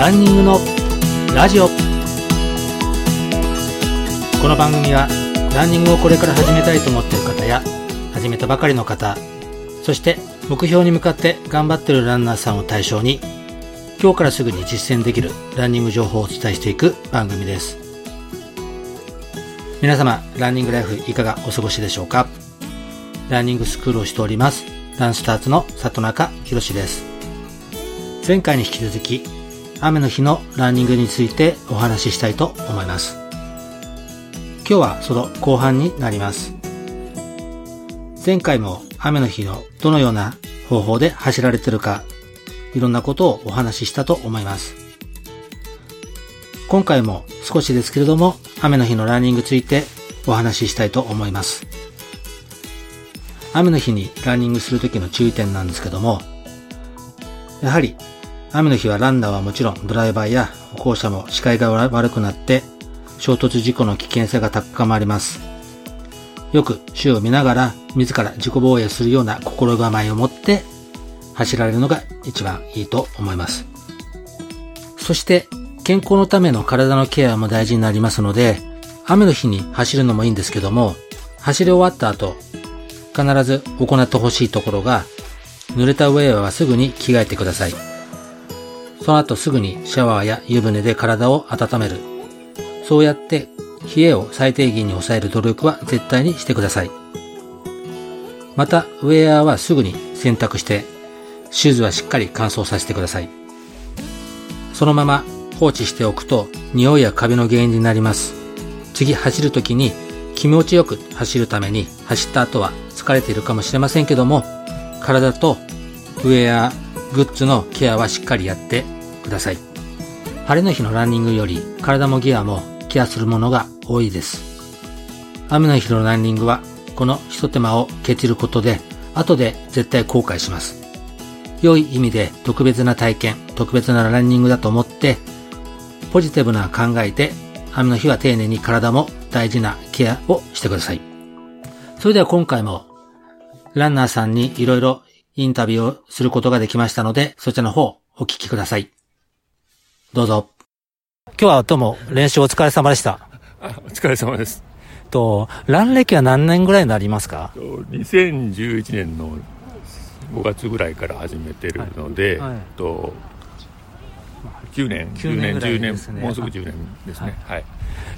ランニングのラジオ。この番組はランニングをこれから始めたいと思っている方や始めたばかりの方そして目標に向かって頑張ってるランナーさんを対象に今日からすぐに実践できるランニング情報をお伝えしていく番組です。皆様ランニングライフいかがお過ごしでしょうか？ランニングスクールをしておりますランスターズの里中博です。前回に引き続き雨の日のランニングについてお話ししたいと思います。今日はその後半になります。前回も雨の日のどのような方法で走られてるかいろんなことをお話ししたと思います。今回も少しですけれども雨の日のランニングについてお話ししたいと思います。雨の日にランニングするときの注意点なんですけどもやはり雨の日はランナーはもちろんドライバーや歩行者も視界が悪くなって衝突事故の危険性が高まります。よく周を見ながら自ら自己防衛するような心構えを持って走られるのが一番いいと思います。そして健康のための体のケアも大事になりますので雨の日に走るのもいいんですけども走り終わった後必ず行ってほしいところが濡れたウェアはすぐに着替えてください。その後すぐにシャワーや湯船で体を温める。そうやって冷えを最低限に抑える努力は絶対にしてください。また、ウェアはすぐに洗濯して、シューズはしっかり乾燥させてください。そのまま放置しておくと匂いやカビの原因になります。次走るときに気持ちよく走るために走った後は疲れているかもしれませんけども、体とウェア、グッズのケアはしっかりやってください。晴れの日のランニングより体もギアもケアするものが多いです。雨の日のランニングはこの一手間をケチることで後で絶対後悔します。良い意味で特別な体験、特別なランニングだと思ってポジティブな考えて雨の日は丁寧に体も大事なケアをしてください。それでは今回もランナーさんにいろいろインタビューをすることができましたので、そちらの方お聞きください。どうぞ。今日はどうも練習お疲れ様でした。お疲れ様です。と、ラン歴は何年ぐらいになりますか ?2011 年の5月ぐらいから始めてるので、はいはい、と9年、9年、10年、もうすぐ10年ですね。はい、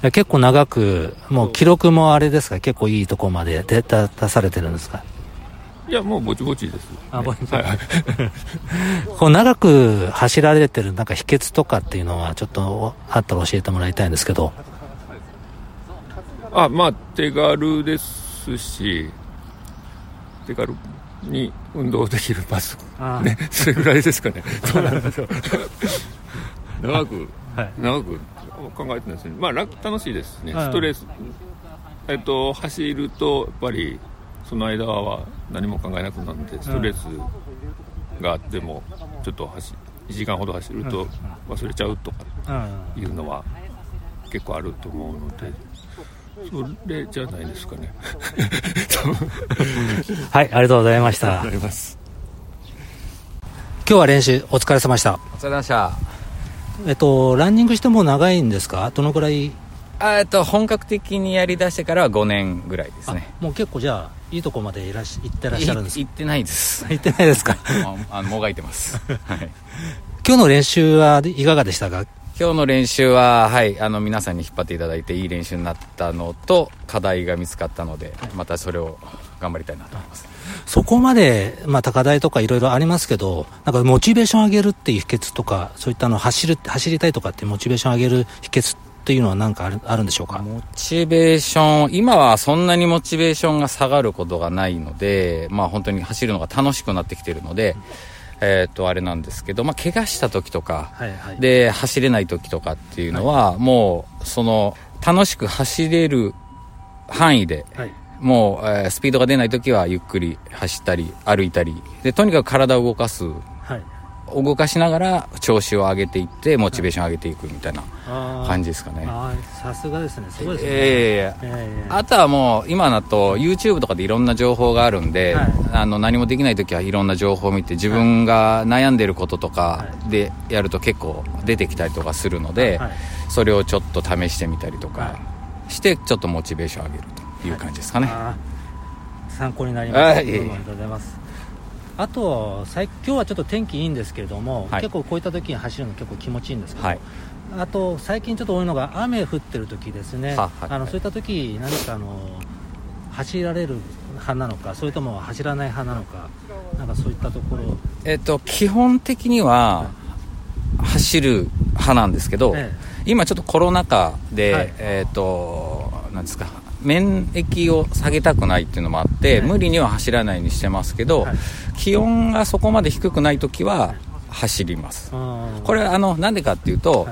はい、結構長く、もう記録もあれですか、結構いいところまで出出されてるんですか？いや、もうぼちぼちです、ね。あ、ぼちぼち。はい、こう長く走られてるなんか秘訣とかっていうのは、ちょっとあったら教えてもらいたいんですけど。あ、まあ、手軽ですし、手軽に運動できるバス。ね、それぐらいですかね。そうなんですよ。長く、はい、長く考えてるんですね。まあ、楽しいですね。ストレス、えっと、走ると、やっぱり、その間は何も考えなくなるのでストレスがあってもちょっと走1時間ほど走ると忘れちゃうとかいうのは結構あると思うので。それじゃないですかね。はいありがとうございました。今日は練習お疲れ様でした。お疲れ様でした。えっとランニングしても長いんですか？どのぐらい？えっと本格的にやりだしてからは5年ぐらいですね。もう結構じゃあいいとこまでいらし行ってらっしゃるんです行ってないです。行ってないですか？あのもがいてます、はい、今日の練習はいかがでしたか？今日の練習は、はい、あの皆さんに引っ張っていただいていい練習になったのと課題が見つかったのでまたそれを頑張りたいなと思います。そこまで、まあ、高台とかいろいろありますけどなんかモチベーション上げるっていう秘訣とかそういったの走る走りたいとかってモチベーション上げる秘訣っていうのは何かあるあるんでしょうか？モチベーション、今はそんなにモチベーションが下がることがないので、まあ本当に走るのが楽しくなってきてるので、えっ、と、あれなんですけど、まあ怪我した時とか、はいはい、で、走れない時とかっていうのは、はい、もう、その、楽しく走れる範囲で、はい。もう、えー、スピードが出ない時はゆっくり走ったり歩いたりでとにかく体を動かす動かしながら調子を上げていってモチベーション上げていくみたいな感じですかね。さすがですね。すごいですね、えー、えー、あとはもう今だと YouTube とかでいろんな情報があるんで、はい、あの何もできない時はいろんな情報を見て自分が悩んでることとかでやると結構出てきたりとかするので、はい、それをちょっと試してみたりとかしてちょっとモチベーション上げるという感じですかね、はい、参考になります、ありがとうございますあと今日はちょっと天気いいんですけれども、はい、結構こういった時に走るの結構気持ちいいんですけど、はい、あと最近ちょっと多いのが雨降ってる時ですね、はい、あのそういった時何かあの走られる派なのかそれとも走らない派なのかなんかそういったところ。えっと基本的には走る派なんですけど、ええ、今ちょっとコロナ禍で、えっとなんですか免疫を下げたくないっていうのもあって、無理には走らないにしてますけど、気温がそこまで低くない時は走ります、これあのなんでかっていうと、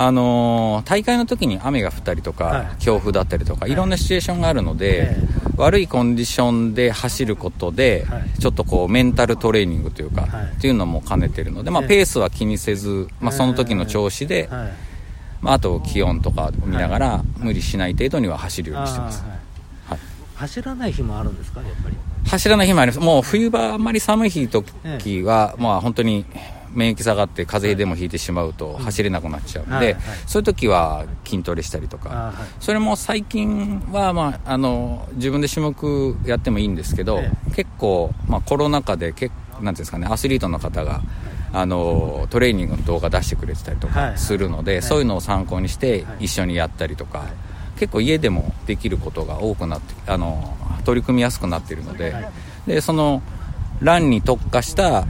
あのー、大会の時に雨が降ったりとか、はい、強風だったりとか、い。ろんなシチュエーションがあるので、悪いコンディションで走ることで、はい、ちょっとこうメンタルトレーニングというか、はい、っていうのも兼ねてるので、まあ、ペースは気にせず、まあ、その時の調子で、まあ、あと気温とか見ながら、無理しない程度には走るようにしてます、はい、走らない日もあるんですか？やっぱり。走らない日もあります。もう冬場あんまり寒い日時は、まあ本当に免疫下がって風邪でもひいてしまうと走れなくなっちゃうんで、そういう時は筋トレしたりとか、それも最近は、まあ、あの自分で種目やってもいいんですけど、結構、まあ、コロナ禍で結なんていうんですかねアスリートの方があのトレーニングの動画出してくれてたりとかするので、はい、そういうのを参考にして一緒にやったりとか、はい、結構家でもできることが多くなってあの取り組みやすくなっているのではい、でそのランに特化した、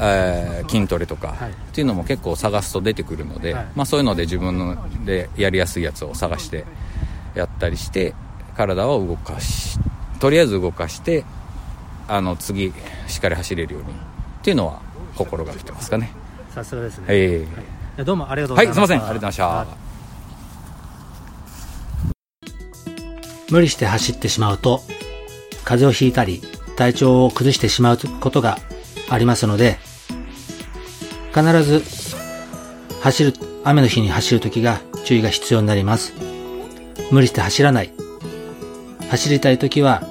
えー、筋トレとかっていうのも結構探すと出てくるので、まあ、そういうので自分でやりやすいやつを探してやったりして体を動かしとりあえず動かしてあの次しっかり走れるようにっていうのは心がけてますかね。さすがですね、えー、はい、どうもありがとうございました、はい、すみません。ありがとうございました、無理して走ってしまうと風邪をひいたり体調を崩してしまうことがありますので必ず走る雨の日に走るときが注意が必要になります。無理して走らない。走りたいときは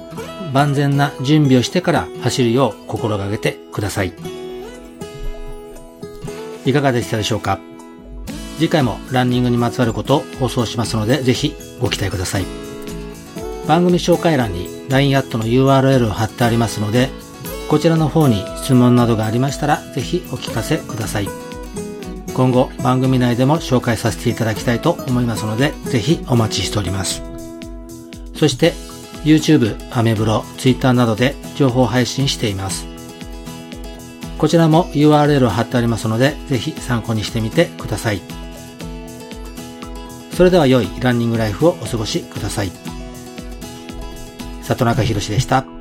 万全な準備をしてから走るよう心がけてください。いかがでしたでしょうか？次回もランニングにまつわることを放送しますので、ぜひご期待ください。番組紹介欄に LINE アットの URL を貼ってありますので、こちらの方に質問などがありましたら、ぜひお聞かせください。今後番組内でも紹介させていただきたいと思いますので、ぜひお待ちしております。そして YouTube、アメブロ、Twitter などで情報配信しています。こちらも URL を貼ってありますので、ぜひ参考にしてみてください。それでは良いランニングライフをお過ごしください。里中博でした。